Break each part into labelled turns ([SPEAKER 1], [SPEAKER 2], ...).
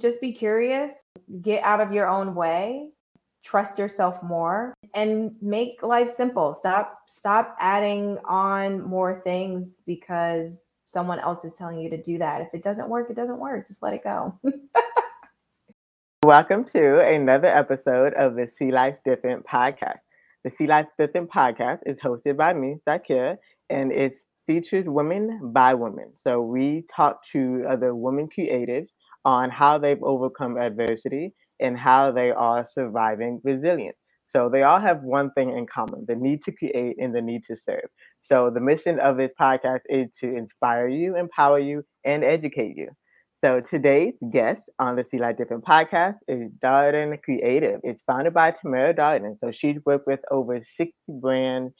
[SPEAKER 1] just be curious, get out of your own way, trust yourself more and make life simple. Stop stop adding on more things because someone else is telling you to do that. If it doesn't work, it doesn't work. Just let it go.
[SPEAKER 2] Welcome to another episode of the See Life Different podcast. The See Life Different podcast is hosted by me, Zakir, and it's featured women by women. So we talk to other women creatives on how they've overcome adversity and how they are surviving resilience. So they all have one thing in common the need to create and the need to serve. So the mission of this podcast is to inspire you, empower you, and educate you. So today's guest on the See Life Different podcast is Darden Creative. It's founded by Tamara Darden. So she's worked with over 60 brands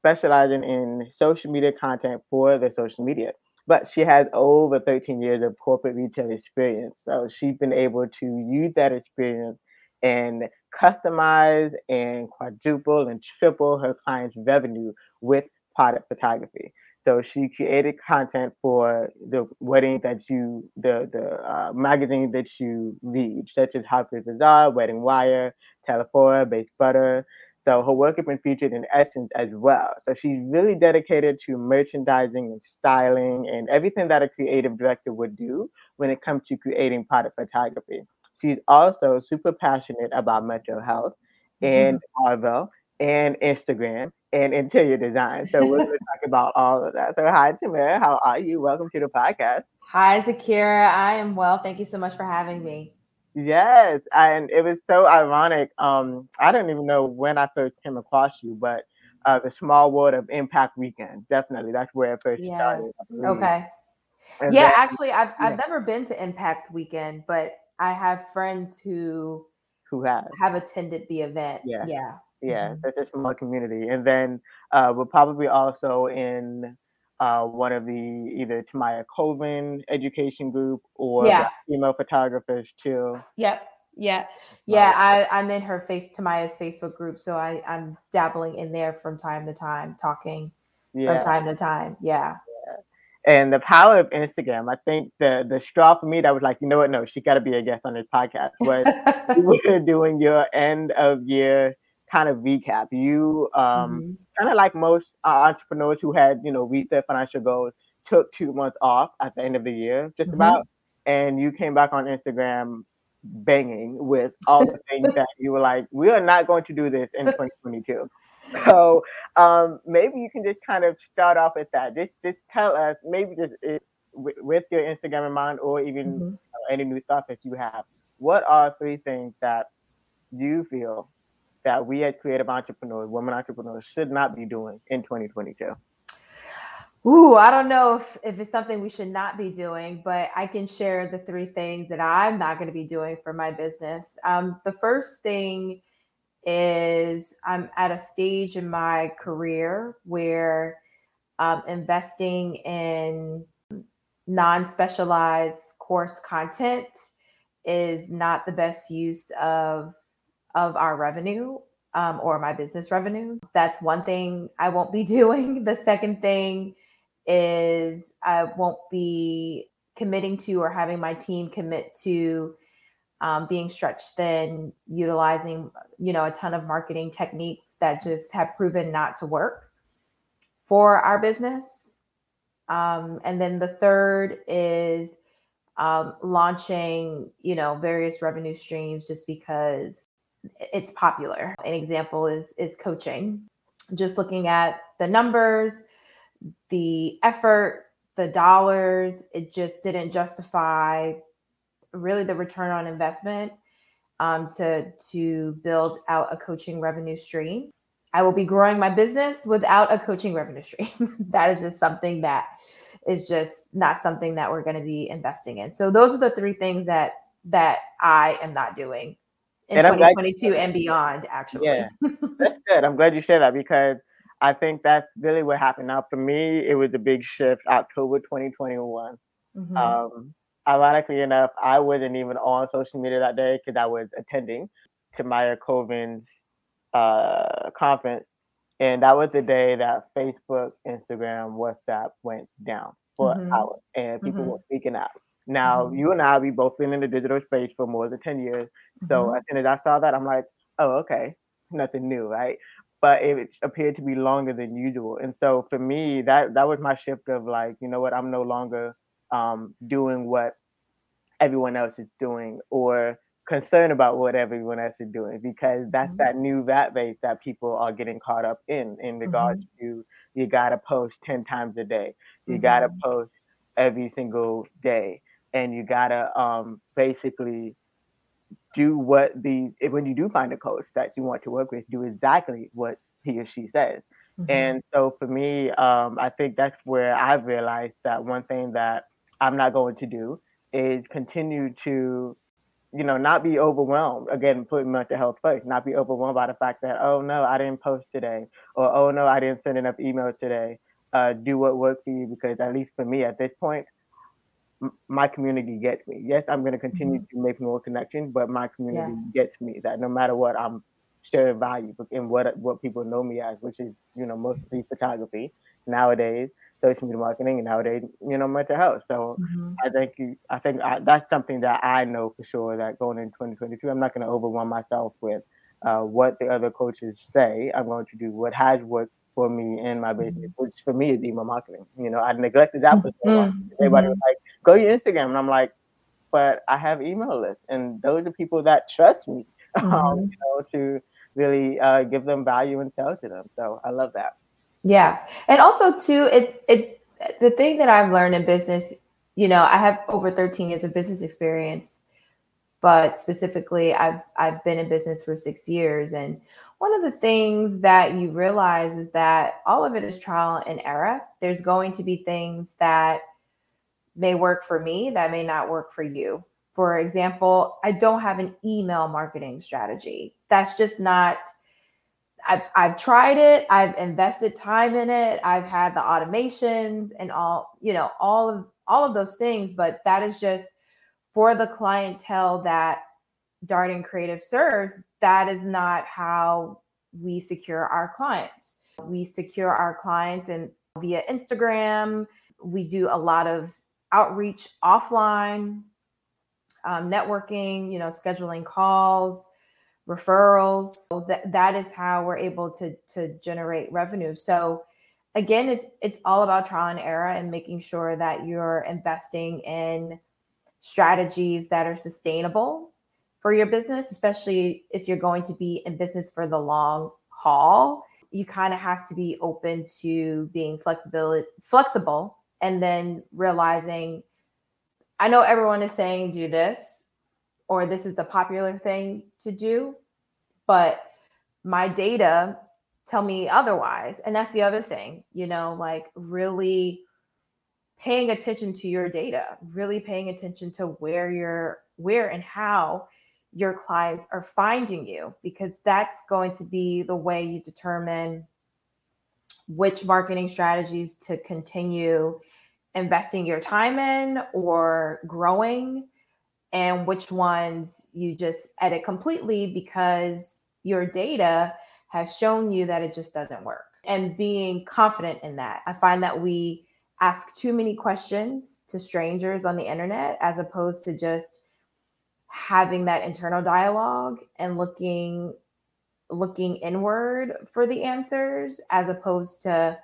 [SPEAKER 2] specializing in social media content for the social media but she has over 13 years of corporate retail experience. So she's been able to use that experience and customize and quadruple and triple her clients' revenue with product photography. So she created content for the wedding that you, the the uh, magazine that you read, such as Harper's Bazaar, Wedding Wire, Telefora, Base Butter, so her work has been featured in Essence as well. So she's really dedicated to merchandising and styling and everything that a creative director would do when it comes to creating product photography. She's also super passionate about mental health and mm-hmm. Marvel and Instagram and interior design. So we're going to talk about all of that. So hi Tamara, how are you? Welcome to the podcast.
[SPEAKER 1] Hi Zakira, I am well. Thank you so much for having me.
[SPEAKER 2] Yes, and it was so ironic. Um, I don't even know when I first came across you, but uh, the small world of Impact Weekend, definitely, that's where it first yes. started.
[SPEAKER 1] Okay. And yeah, actually, I've yeah. I've never been to Impact Weekend, but I have friends who
[SPEAKER 2] who have
[SPEAKER 1] have attended the event.
[SPEAKER 2] Yeah,
[SPEAKER 1] yeah,
[SPEAKER 2] yeah. Mm-hmm. That's a small community, and then uh, we're probably also in uh, one of the either Tamaya Colvin education group or
[SPEAKER 1] yeah.
[SPEAKER 2] female photographers too.
[SPEAKER 1] Yep. Yeah. Yeah. I, I'm in her face Tamaya's Facebook group. So I, I'm dabbling in there from time to time, talking yeah. from time to time. Yeah.
[SPEAKER 2] yeah. And the power of Instagram, I think the the straw for me that was like, you know what? No, she got to be a guest on this podcast. Was you were doing your end of year kind of recap. You um, mm-hmm. kind of like most uh, entrepreneurs who had you know reached their financial goals, took two months off at the end of the year, just mm-hmm. about, and you came back on Instagram banging with all the things that you were like, we are not going to do this in 2022. So um, maybe you can just kind of start off with that. Just just tell us maybe just it, with, with, your Instagram in mind, or even mm-hmm. you know, any new thoughts that you have. What are three things that you feel that we as creative entrepreneurs, women entrepreneurs, should not be doing in 2022?
[SPEAKER 1] Ooh, I don't know if, if it's something we should not be doing, but I can share the three things that I'm not going to be doing for my business. Um, the first thing is I'm at a stage in my career where um, investing in non specialized course content is not the best use of of our revenue um, or my business revenue. That's one thing I won't be doing. The second thing is I won't be committing to or having my team commit to um, being stretched thin, utilizing you know a ton of marketing techniques that just have proven not to work for our business. Um, and then the third is um, launching you know various revenue streams just because it's popular. An example is is coaching. Just looking at the numbers, the effort, the dollars, it just didn't justify really the return on investment um, to to build out a coaching revenue stream. I will be growing my business without a coaching revenue stream. that is just something that is just not something that we're going to be investing in. So those are the three things that that I am not doing in and 2022 and beyond actually
[SPEAKER 2] yeah that's good i'm glad you said that because i think that's really what happened now for me it was a big shift october 2021 mm-hmm. um, ironically enough i wasn't even on social media that day because i was attending Tamaya Colvin's uh, conference and that was the day that facebook instagram whatsapp went down for mm-hmm. hours and people mm-hmm. were speaking out Now, mm-hmm. you and I, we both been in the digital space for more than 10 years. So mm-hmm. as soon as I saw that, I'm like, oh, okay, nothing new, right? But it appeared to be longer than usual. And so for me, that that was my shift of like, you know what, I'm no longer um, doing what everyone else is doing or concerned about what everyone else is doing because that's mm-hmm. that new rat base that people are getting caught up in in regards mm-hmm. to you gotta post 10 times a day you mm-hmm. gotta post every single day and you gotta um basically do what the when you do find a coach that you want to work with do exactly what he or she says mm-hmm. and so for me um i think that's where i've realized that one thing that i'm not going to do is continue to you know, not be overwhelmed. Again, putting mental health first, not be overwhelmed by the fact that, oh no, I didn't post today, or oh no, I didn't send enough emails today. Uh, do what works for you because at least for me at this point, my community gets me. Yes, I'm going to continue mm-hmm. to make more connections, but my community yeah. gets me. That no matter what, I'm sharing value in what what people know me as, which is you know mostly photography nowadays social media marketing and nowadays, you know, mental health. So mm-hmm. I think you, I think I, that's something that I know for sure that going in 2022, I'm not going to overwhelm myself with uh, what the other coaches say. I'm going to do what has worked for me in my business, mm-hmm. which for me is email marketing. You know, I neglected that for so long. Mm-hmm. Everybody was like, go to your Instagram. And I'm like, but I have email lists and those are people that trust me, um, mm-hmm. you know, to really uh, give them value and sell to them. So I love that.
[SPEAKER 1] Yeah. And also too, it it the thing that I've learned in business, you know, I have over 13 years of business experience, but specifically I've I've been in business for 6 years and one of the things that you realize is that all of it is trial and error. There's going to be things that may work for me that may not work for you. For example, I don't have an email marketing strategy. That's just not I've I've tried it. I've invested time in it. I've had the automations and all, you know, all of all of those things, but that is just for the clientele that Darden Creative serves. That is not how we secure our clients. We secure our clients and via Instagram. We do a lot of outreach offline, um, networking, you know, scheduling calls referrals. So that, that is how we're able to, to generate revenue. So again, it's it's all about trial and error and making sure that you're investing in strategies that are sustainable for your business, especially if you're going to be in business for the long haul. You kind of have to be open to being flexible, flexible, and then realizing, I know everyone is saying do this, or this is the popular thing to do, but my data tell me otherwise. And that's the other thing, you know, like really paying attention to your data, really paying attention to where you're where and how your clients are finding you because that's going to be the way you determine which marketing strategies to continue investing your time in or growing and which ones you just edit completely because your data has shown you that it just doesn't work. And being confident in that. I find that we ask too many questions to strangers on the internet as opposed to just having that internal dialogue and looking looking inward for the answers as opposed to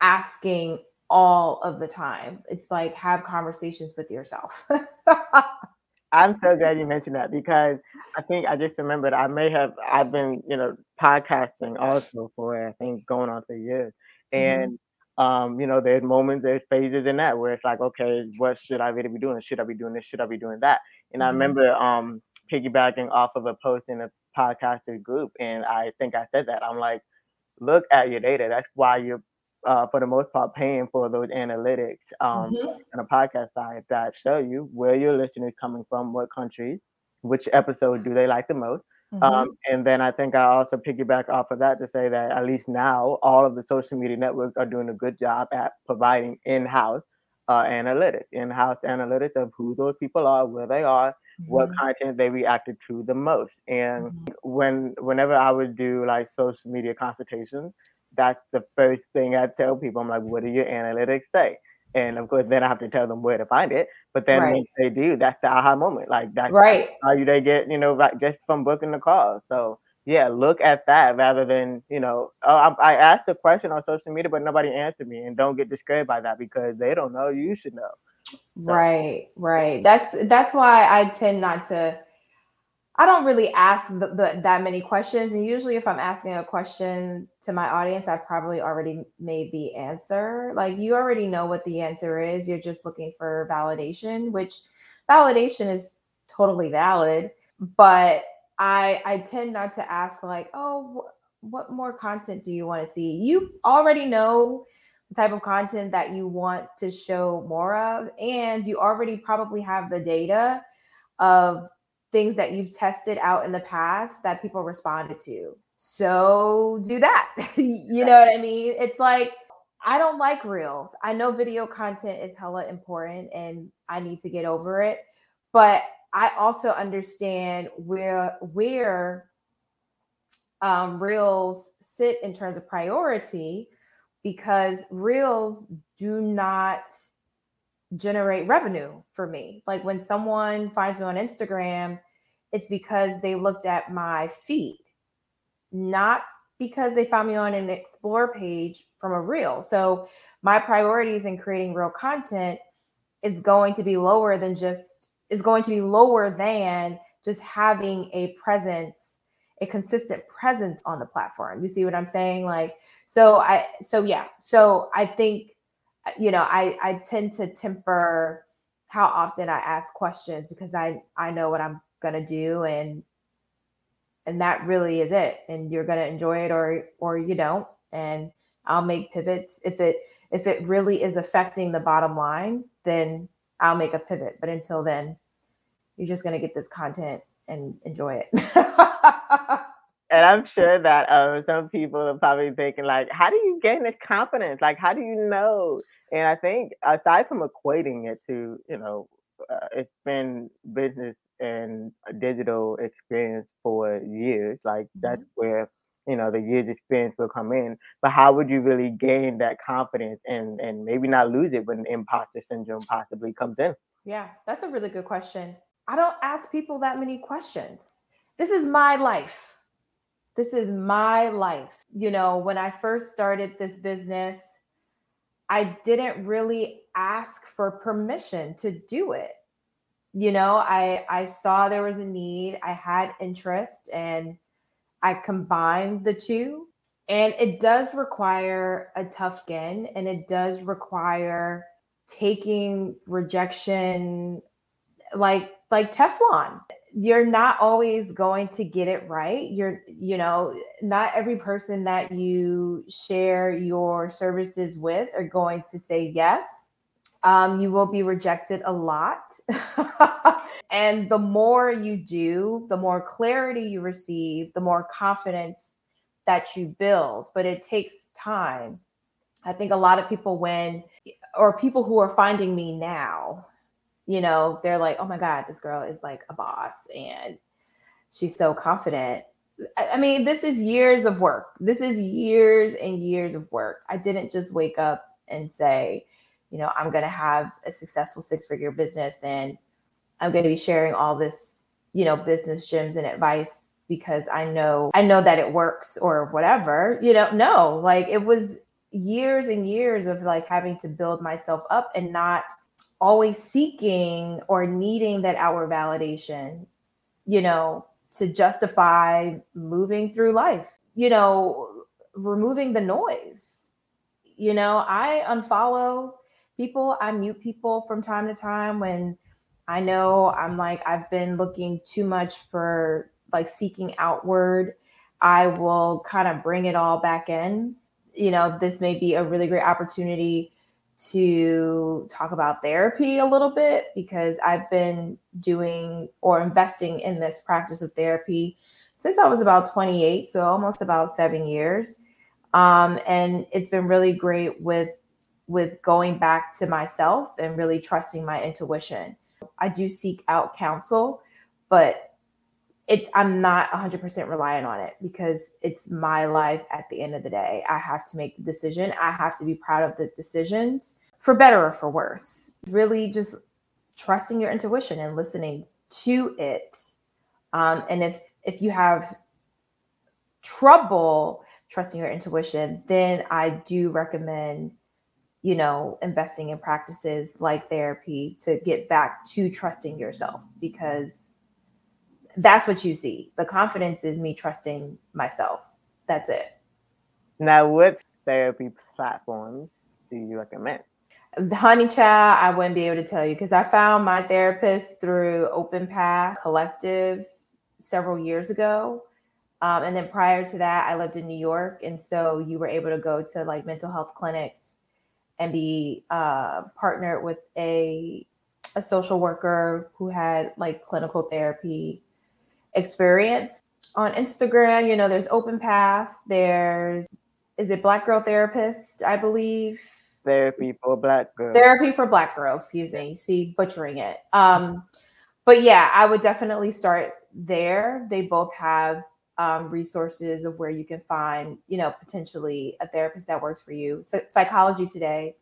[SPEAKER 1] asking all of the time. It's like have conversations with yourself.
[SPEAKER 2] I'm so glad you mentioned that because I think I just remembered I may have I've been you know podcasting also for I think going on for years, mm-hmm. and mm-hmm. um, you know there's moments there's phases in that where it's like okay what should I really be doing should I be doing this should I be doing that and mm-hmm. I remember um piggybacking off of a post in a podcaster group and I think I said that I'm like look at your data that's why you're uh, for the most part, paying for those analytics um, mm-hmm. on the podcast side that show you where your listeners coming from, what countries, which episode do they like the most. Mm-hmm. Um, and then I think I also piggyback off of that to say that at least now all of the social media networks are doing a good job at providing in-house uh, analytics, in-house analytics of who those people are, where they are, mm-hmm. what content they reacted to the most. And mm-hmm. when whenever I would do like social media consultations, that's the first thing I tell people. I'm like, what do your analytics say? And of course, then I have to tell them where to find it. But then right. once they do, that's the aha moment. Like that's
[SPEAKER 1] right.
[SPEAKER 2] how you they get, you know, like just from booking the call. So yeah, look at that rather than, you know, oh, I, I asked a question on social media, but nobody answered me. And don't get discouraged by that because they don't know. You should know.
[SPEAKER 1] So. Right, right. That's that's why I tend not to I don't really ask the, the, that many questions. And usually, if I'm asking a question to my audience, I've probably already made the answer. Like, you already know what the answer is. You're just looking for validation, which validation is totally valid. But I, I tend not to ask, like, oh, wh- what more content do you want to see? You already know the type of content that you want to show more of. And you already probably have the data of things that you've tested out in the past that people responded to. So do that. you know what I mean? It's like, I don't like reels. I know video content is hella important and I need to get over it. But I also understand where where um, reels sit in terms of priority because reels do not generate revenue for me. Like when someone finds me on Instagram, it's because they looked at my feed, not because they found me on an explore page from a reel. So my priorities in creating real content is going to be lower than just is going to be lower than just having a presence, a consistent presence on the platform. You see what I'm saying? Like so I so yeah. So I think you know, I I tend to temper how often I ask questions because I I know what I'm gonna do and and that really is it. And you're gonna enjoy it or or you don't. And I'll make pivots if it if it really is affecting the bottom line, then I'll make a pivot. But until then, you're just gonna get this content and enjoy it.
[SPEAKER 2] and I'm sure that um, some people are probably thinking like, how do you gain this confidence? Like, how do you know? And I think aside from equating it to, you know, uh, it's been business and digital experience for years. Like that's mm-hmm. where you know the years experience will come in. But how would you really gain that confidence and and maybe not lose it when imposter syndrome possibly comes in?
[SPEAKER 1] Yeah, that's a really good question. I don't ask people that many questions. This is my life. This is my life. You know, when I first started this business, I didn't really ask for permission to do it. You know, I I saw there was a need, I had interest and I combined the two. And it does require a tough skin and it does require taking rejection like like Teflon you're not always going to get it right. You're, you know, not every person that you share your services with are going to say yes. Um, you will be rejected a lot. and the more you do, the more clarity you receive, the more confidence that you build. But it takes time. I think a lot of people, when, or people who are finding me now, you know, they're like, oh my God, this girl is like a boss and she's so confident. I mean, this is years of work. This is years and years of work. I didn't just wake up and say, you know, I'm going to have a successful six figure business and I'm going to be sharing all this, you know, business gems and advice because I know I know that it works or whatever. You know, no, like it was years and years of like having to build myself up and not always seeking or needing that outward validation, you know, to justify moving through life, you know, removing the noise. You know, I unfollow people, I mute people from time to time when I know I'm like, I've been looking too much for like seeking outward. I will kind of bring it all back in. You know, this may be a really great opportunity to talk about therapy a little bit because I've been doing or investing in this practice of therapy since I was about 28, so almost about seven years. Um, and it's been really great with with going back to myself and really trusting my intuition. I do seek out counsel, but it's I'm not 100% reliant on it because it's my life at the end of the day. I have to make the decision. I have to be proud of the decisions. for better or for worse. Really just trusting your intuition and listening to it. Um, and if if you have trouble trusting your intuition, then I do recommend, you know, investing in practices like therapy to get back to trusting yourself because that's what you see. The confidence is me trusting myself. That's it.
[SPEAKER 2] Now, what therapy platforms do you recommend?
[SPEAKER 1] Honey child, I wouldn't be able to tell you because I found my therapist through Open Path Collective several years ago. Um, and then prior to that, I lived in New York. And so you were able to go to like mental health clinics and be uh, partnered with a, a social worker who had like clinical therapy experience. On Instagram, you know, there's Open Path, there's, is it Black Girl Therapist, I believe?
[SPEAKER 2] Therapy for Black girls.
[SPEAKER 1] Therapy for Black girls, excuse me. See, butchering it. Um, but yeah, I would definitely start there. They both have um, resources of where you can find, you know, potentially a therapist that works for you. So Psychology Today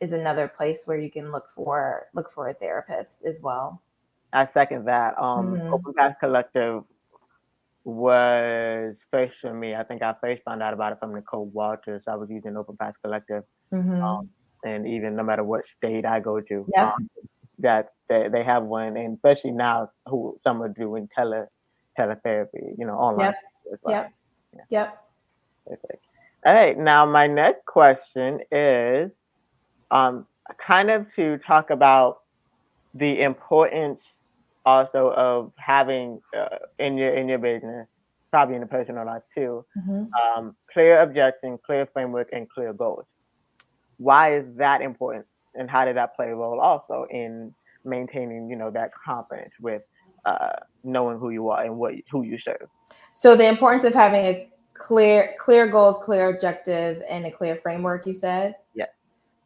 [SPEAKER 1] is another place where you can look for look for a therapist as well.
[SPEAKER 2] I second that. Um, mm-hmm. Open Path Collective was first for me. I think I first found out about it from Nicole Walters. I was using Open Path Collective, mm-hmm. um, and even no matter what state I go to,
[SPEAKER 1] yep. um,
[SPEAKER 2] that they, they have one, and especially now, who some are doing tele teletherapy, you know, online.
[SPEAKER 1] Yep. Well. Yep. Yeah. Yep.
[SPEAKER 2] Perfect. All right. Now, my next question is um, kind of to talk about the importance also of having uh, in your in your business, probably in the personal life too, mm-hmm. um, clear objections, clear framework, and clear goals. Why is that important, and how did that play a role also in maintaining, you know, that confidence with uh, knowing who you are and what who you serve.
[SPEAKER 1] So the importance of having a clear clear goals, clear objective, and a clear framework. You said.
[SPEAKER 2] Yes.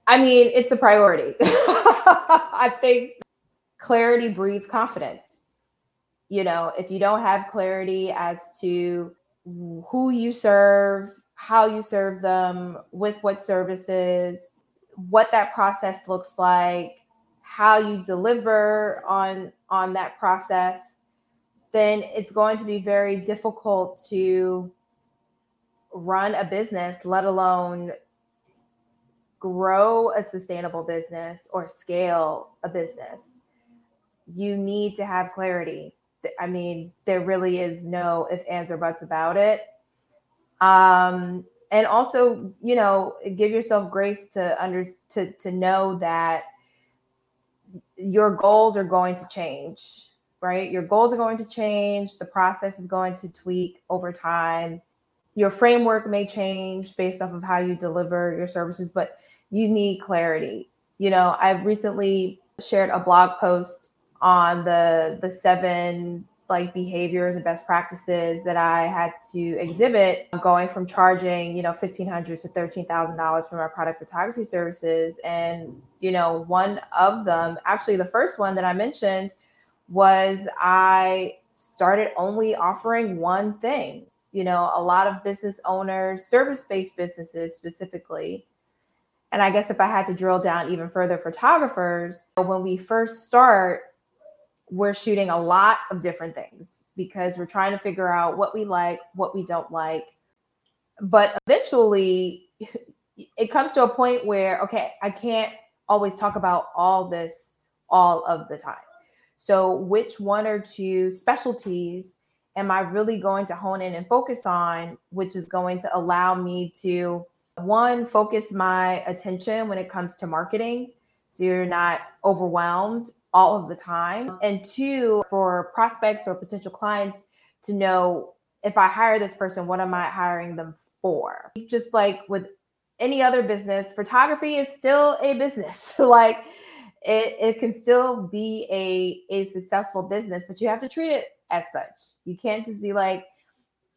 [SPEAKER 1] I mean, it's a priority. I think clarity breeds confidence. You know, if you don't have clarity as to who you serve, how you serve them, with what services, what that process looks like, how you deliver on on that process then it's going to be very difficult to run a business let alone grow a sustainable business or scale a business you need to have clarity i mean there really is no if ands or buts about it um and also you know give yourself grace to under to to know that your goals are going to change, right? Your goals are going to change. The process is going to tweak over time. Your framework may change based off of how you deliver your services, but you need clarity. You know, I've recently shared a blog post on the the seven like behaviors and best practices that I had to exhibit going from charging, you know, 1,500 to $13,000 for my product photography services. And, you know, one of them, actually the first one that I mentioned was I started only offering one thing. You know, a lot of business owners, service-based businesses specifically, and I guess if I had to drill down even further, photographers, when we first start, we're shooting a lot of different things because we're trying to figure out what we like, what we don't like. But eventually, it comes to a point where, okay, I can't always talk about all this all of the time. So, which one or two specialties am I really going to hone in and focus on, which is going to allow me to one, focus my attention when it comes to marketing so you're not overwhelmed all of the time. And two, for prospects or potential clients to know if I hire this person, what am I hiring them for? Just like with any other business, photography is still a business. like it, it can still be a, a successful business, but you have to treat it as such. You can't just be like,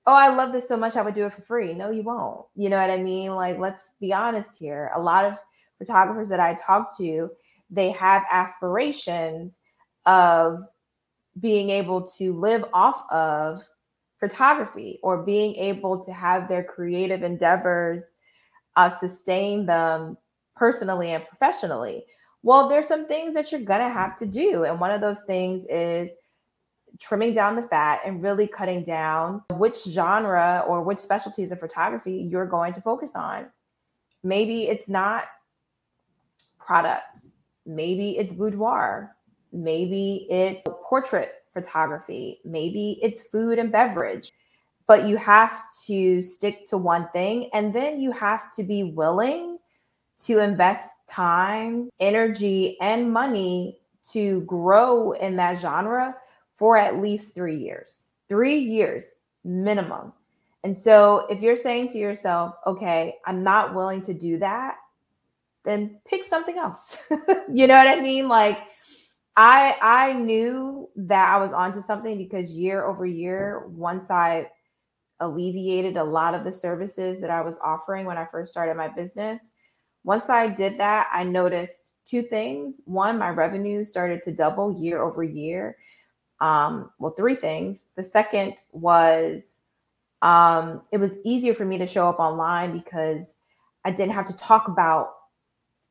[SPEAKER 1] oh, I love this so much, I would do it for free. No, you won't. You know what I mean? Like, let's be honest here. A lot of photographers that I talk to, they have aspirations of being able to live off of photography or being able to have their creative endeavors uh, sustain them personally and professionally. Well, there's some things that you're gonna have to do. And one of those things is trimming down the fat and really cutting down which genre or which specialties of photography you're going to focus on. Maybe it's not product, maybe it's boudoir, maybe it's portrait photography, maybe it's food and beverage. But you have to stick to one thing and then you have to be willing to invest time, energy, and money to grow in that genre for at least three years. Three years minimum. And so if you're saying to yourself, okay, I'm not willing to do that, then pick something else. you know what I mean? Like I I knew that I was onto something because year over year, once I alleviated a lot of the services that I was offering when I first started my business, once I did that, I noticed two things. One, my revenue started to double year over year. Um, well, three things. The second was um, it was easier for me to show up online because I didn't have to talk about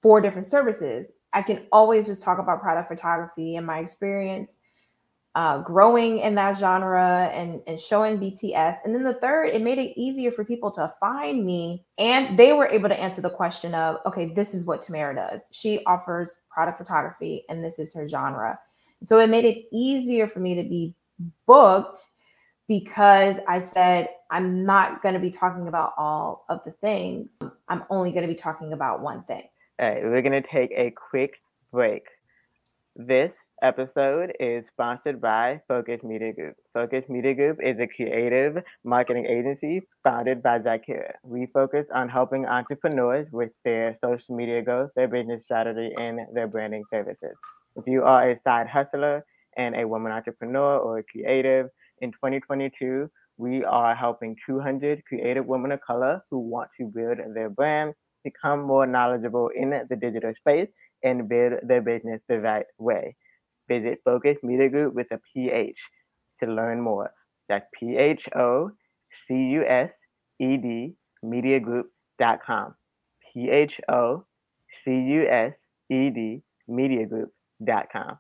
[SPEAKER 1] four different services. I can always just talk about product photography and my experience uh, growing in that genre and, and showing BTS. And then the third, it made it easier for people to find me. And they were able to answer the question of, okay, this is what Tamara does. She offers product photography and this is her genre. So it made it easier for me to be booked because I said, I'm not going to be talking about all of the things. I'm only going to be talking about one thing.
[SPEAKER 2] All right, we're going to take a quick break. This episode is sponsored by Phocused Media Group. Phocused Media Group is a creative marketing agency founded by Zakira. We focus on helping entrepreneurs with their social media goals, their business strategy, and their branding services. If you are a side hustler and a woman entrepreneur or a creative, in 2022, we are helping 200 creative women of color who want to build their brand, become more knowledgeable in the digital space, and build their business the right way. Visit Phocused Media Group with a PH to learn more. That's P H O C U S E D mediagroup.com. P H O C U S E D mediagroup.com.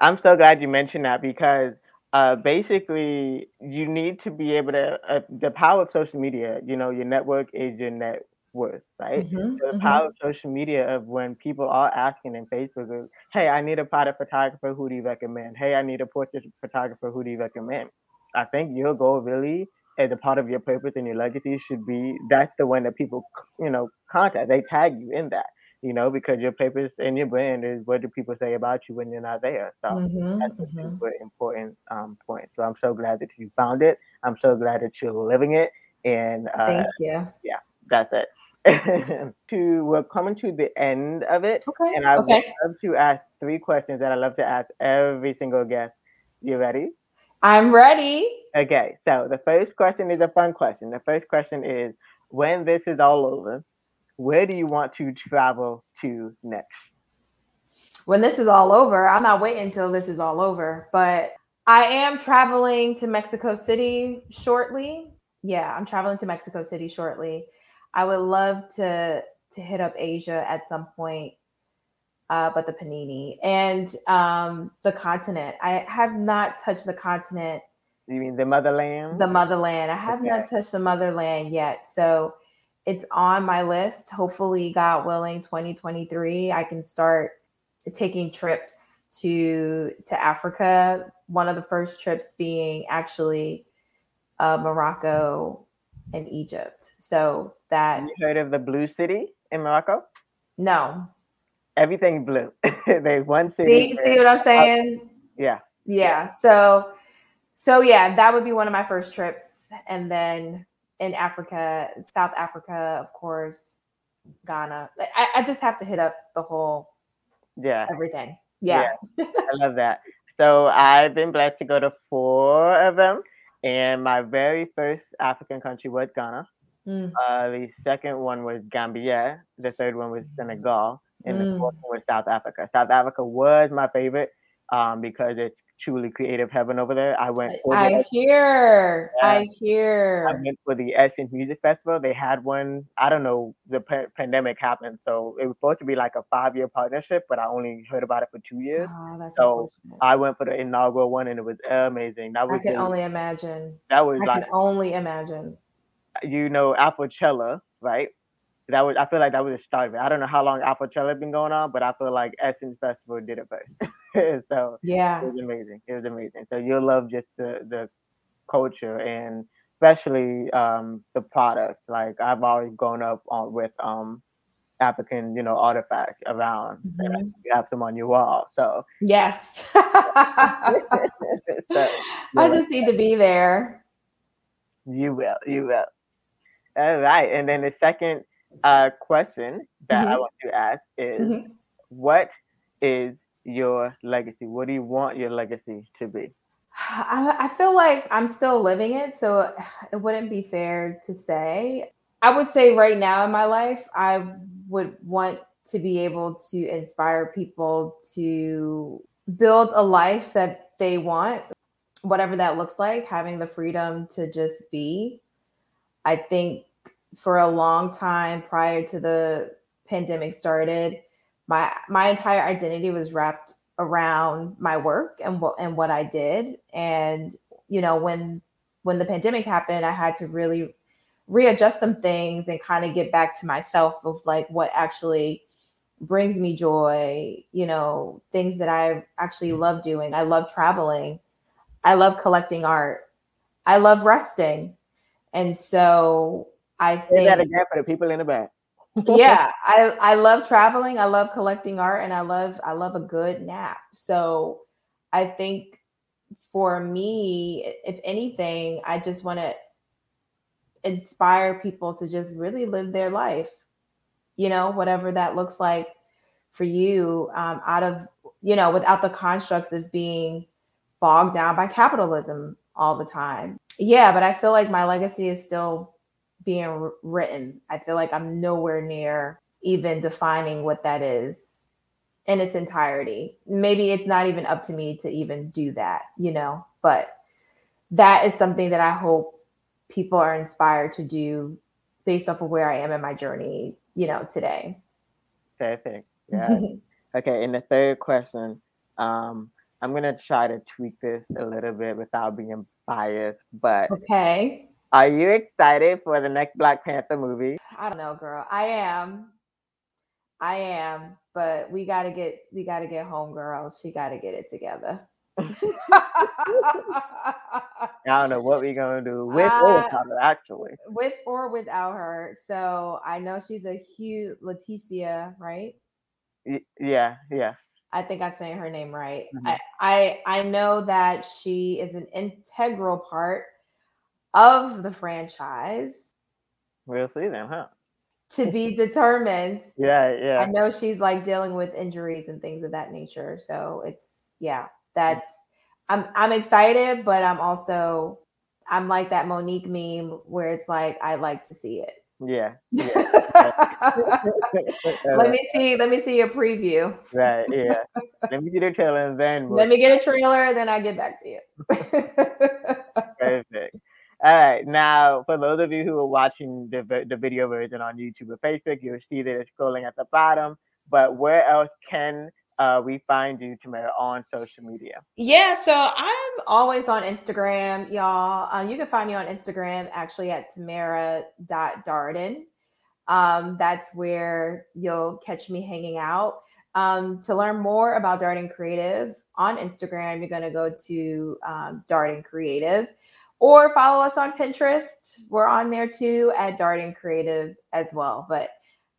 [SPEAKER 2] I'm so glad you mentioned that because uh, basically you need to be able to, uh, the power of social media, you know, your network is your net worth, right?
[SPEAKER 1] Mhm,
[SPEAKER 2] The
[SPEAKER 1] mhm.
[SPEAKER 2] power of social media of when people are asking in Facebook, hey, I need a product photographer, who do you recommend? Hey, I need a portrait photographer, who do you recommend? I think your goal really as a part of your purpose and your legacy should be that's the one that people you know contact. They tag you in that, you know, because your purpose and your brand is what do people say about you when you're not there. So
[SPEAKER 1] Mhm,
[SPEAKER 2] that's a
[SPEAKER 1] mhm.
[SPEAKER 2] super important um, point. So I'm so glad that you found it. I'm so glad that you're living it. And uh,
[SPEAKER 1] Thank you.
[SPEAKER 2] yeah, that's it. to we're coming to the end of it,
[SPEAKER 1] Okay.
[SPEAKER 2] and I would
[SPEAKER 1] Okay.
[SPEAKER 2] love to ask three questions that I love to ask every single guest. You ready?
[SPEAKER 1] I'm ready.
[SPEAKER 2] Okay, so the first question is a fun question. The first question is when this is all over, where do you want to travel to next?
[SPEAKER 1] When this is all over, I'm not waiting until this is all over, but I am traveling to Mexico City shortly. Yeah, I'm traveling to Mexico City shortly. I would love to to hit up Asia at some point, uh, but the panini and um, the continent. I have not touched the continent,
[SPEAKER 2] You mean the motherland?
[SPEAKER 1] the motherland. I have
[SPEAKER 2] Okay.
[SPEAKER 1] not touched the motherland yet, so it's on my list. Hopefully, God willing, 2023, I can start taking trips to to Africa. One of the first trips being actually uh, Morocco and Egypt. So that
[SPEAKER 2] you heard of the blue city in Morocco?
[SPEAKER 1] no.
[SPEAKER 2] Everything blue. There's one city.
[SPEAKER 1] See, see what I'm saying?
[SPEAKER 2] yeah.
[SPEAKER 1] Yeah. So so yeah, that would be one of my first trips. And then in Africa, South Africa, of course, Ghana. I, I just have to hit up the whole
[SPEAKER 2] Yeah.
[SPEAKER 1] everything. Yeah.
[SPEAKER 2] I love that. So I've been blessed to go to four of them. And my very first African country was Ghana.
[SPEAKER 1] Mm,
[SPEAKER 2] Uh, the second one was Gambia. The third one was Senegal. And the
[SPEAKER 1] Mm.
[SPEAKER 2] fourth one was South Africa. South Africa was my favorite um, because it's truly creative heaven over there. I went.
[SPEAKER 1] I
[SPEAKER 2] the,
[SPEAKER 1] hear. I hear.
[SPEAKER 2] I went for the Essence Music Festival. They had one. I don't know. The pa- pandemic happened, so it was supposed to be like a five year partnership, but I only heard about it for two years.
[SPEAKER 1] Oh, that's
[SPEAKER 2] so I went for the inaugural one, and it was amazing. That was.
[SPEAKER 1] I can the, only imagine.
[SPEAKER 2] That was
[SPEAKER 1] I
[SPEAKER 2] like.
[SPEAKER 1] can only imagine.
[SPEAKER 2] You know, Afrochella, right? That was I feel like that was the start of it. I don't know how long Alpha Afrochella been going on, but I feel like Essence Festival did it first. so
[SPEAKER 1] yeah,
[SPEAKER 2] it was amazing. It was amazing. So you'll love just the the culture and especially um, the products. Like I've always grown up on with um, African, you know, artifacts around. Mm-hmm. You have some on your wall. So
[SPEAKER 1] yes, so, yeah. I just need to be there.
[SPEAKER 2] You will. You will. All right, and then the second uh, question that mm-hmm. I want to ask is mm-hmm. what is your legacy? What do you want your legacy to be?
[SPEAKER 1] I, I feel like I'm still living it, so it wouldn't be fair to say. I would say right now in my life, I would want to be able to inspire people to build a life that they want, whatever that looks like, having the freedom to just be. I think for a long time prior to the pandemic started, my my entire identity was wrapped around my work and what and what I did. And you know, when when the pandemic happened, I had to really readjust some things and kind of get back to myself of like what actually brings me joy, you know, things that I actually mm-hmm. love doing. I love traveling. I love collecting art. I love resting. And so I think
[SPEAKER 2] that again for the people in the back.
[SPEAKER 1] yeah, I I love traveling. I love collecting art, and I love I love a good nap. So I think for me, if anything, I just want to inspire people to just really live their life. You know, whatever that looks like for you, um, out of you know, without the constructs of being bogged down by capitalism all the time. Yeah, but I feel like my legacy is still being written. I feel like I'm nowhere near even defining what that is in its entirety. Maybe it's not even up to me to even do that, you know, but that is something that I hope people are inspired to do based off of where I am in my journey, you know, today.
[SPEAKER 2] Perfect. Yeah. okay. And the third question, um, I'm gonna try to tweak this a little bit without being biased, but
[SPEAKER 1] okay.
[SPEAKER 2] Are you excited for the next Black Panther movie?
[SPEAKER 1] I don't know, girl. I am. I am, but we gotta get we gotta get home, girl. She gotta get it together.
[SPEAKER 2] I don't know what we're gonna do with uh, or without her, actually.
[SPEAKER 1] With or without her. So I know she's a huge Letitia, right?
[SPEAKER 2] Y- yeah, yeah.
[SPEAKER 1] I think I'm saying her name right. Mm-hmm. I, I I know that she is an integral part of the franchise.
[SPEAKER 2] We'll see then, huh?
[SPEAKER 1] To be determined.
[SPEAKER 2] yeah, yeah.
[SPEAKER 1] I know she's like dealing with injuries and things of that nature. So it's yeah, that's I'm I'm excited, but I'm also I'm like that Mo'Nique meme where it's like I like to see it.
[SPEAKER 2] Yeah. yeah.
[SPEAKER 1] let me see. Let me see a preview.
[SPEAKER 2] Right. Yeah. Let me get a trailer and then.
[SPEAKER 1] We'll... Let me get a trailer, and then I get back to you.
[SPEAKER 2] Perfect. All right. Now, for those of you who are watching the, the video version on YouTube or Facebook, you'll see that it's scrolling at the bottom. But where else can uh, we find you, Tamara, on social media?
[SPEAKER 1] Yeah, so I'm always on Instagram, y'all. Um, you can find me on Instagram actually at tamara.darden. Um, that's where you'll catch me hanging out. Um, to learn more about Darden Creative on Instagram, you're going to go to um, Darden Creative or follow us on Pinterest. We're on there too at Darden Creative as well. But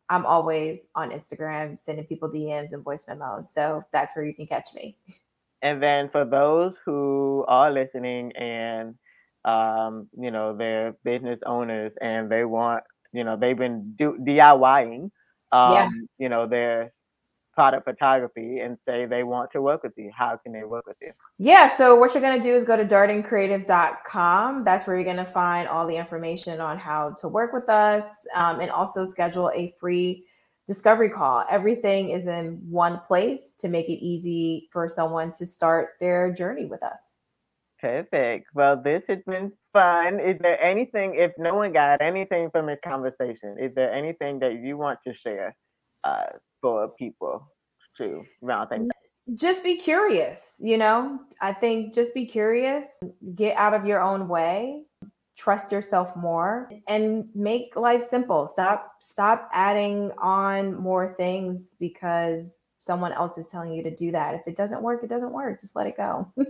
[SPEAKER 1] I'm always on Instagram sending people DMs and voice memos. So that's where you can catch me.
[SPEAKER 2] And then for those who are listening and um, you know, they're business owners and they want, you know, they've been do- DIYing um, yeah. you know, their product photography and say they want to work with you, how can they work with you?
[SPEAKER 1] Yeah, so what you're going to do is go to dardencreative.com. That's where you're going to find all the information on how to work with us um, and also schedule a free discovery call. Everything is in one place to make it easy for someone to start their journey with us.
[SPEAKER 2] Perfect. Well, this has been fun. Is there anything, if no one got anything from this conversation, is there anything that you want to share uh, for people to round things
[SPEAKER 1] just be curious you know? I think just be curious get out of your own way trust yourself more and make life simple. Stop stop adding on more things because someone else is telling you to do that. If it doesn't work it doesn't work. Just let it go.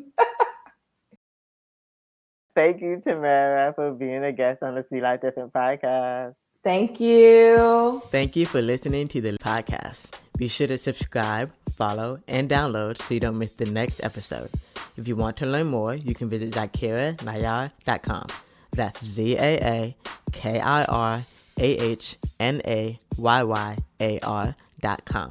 [SPEAKER 2] Thank you tamara for being a guest on the see life different podcast
[SPEAKER 1] thank you
[SPEAKER 2] thank you for listening to the podcast be sure to subscribe follow, and download so you don't miss the next episode. If you want to learn more, you can visit ZaakirahNayyar.com. That's Z A A K I R A H N A Y Y A R.com.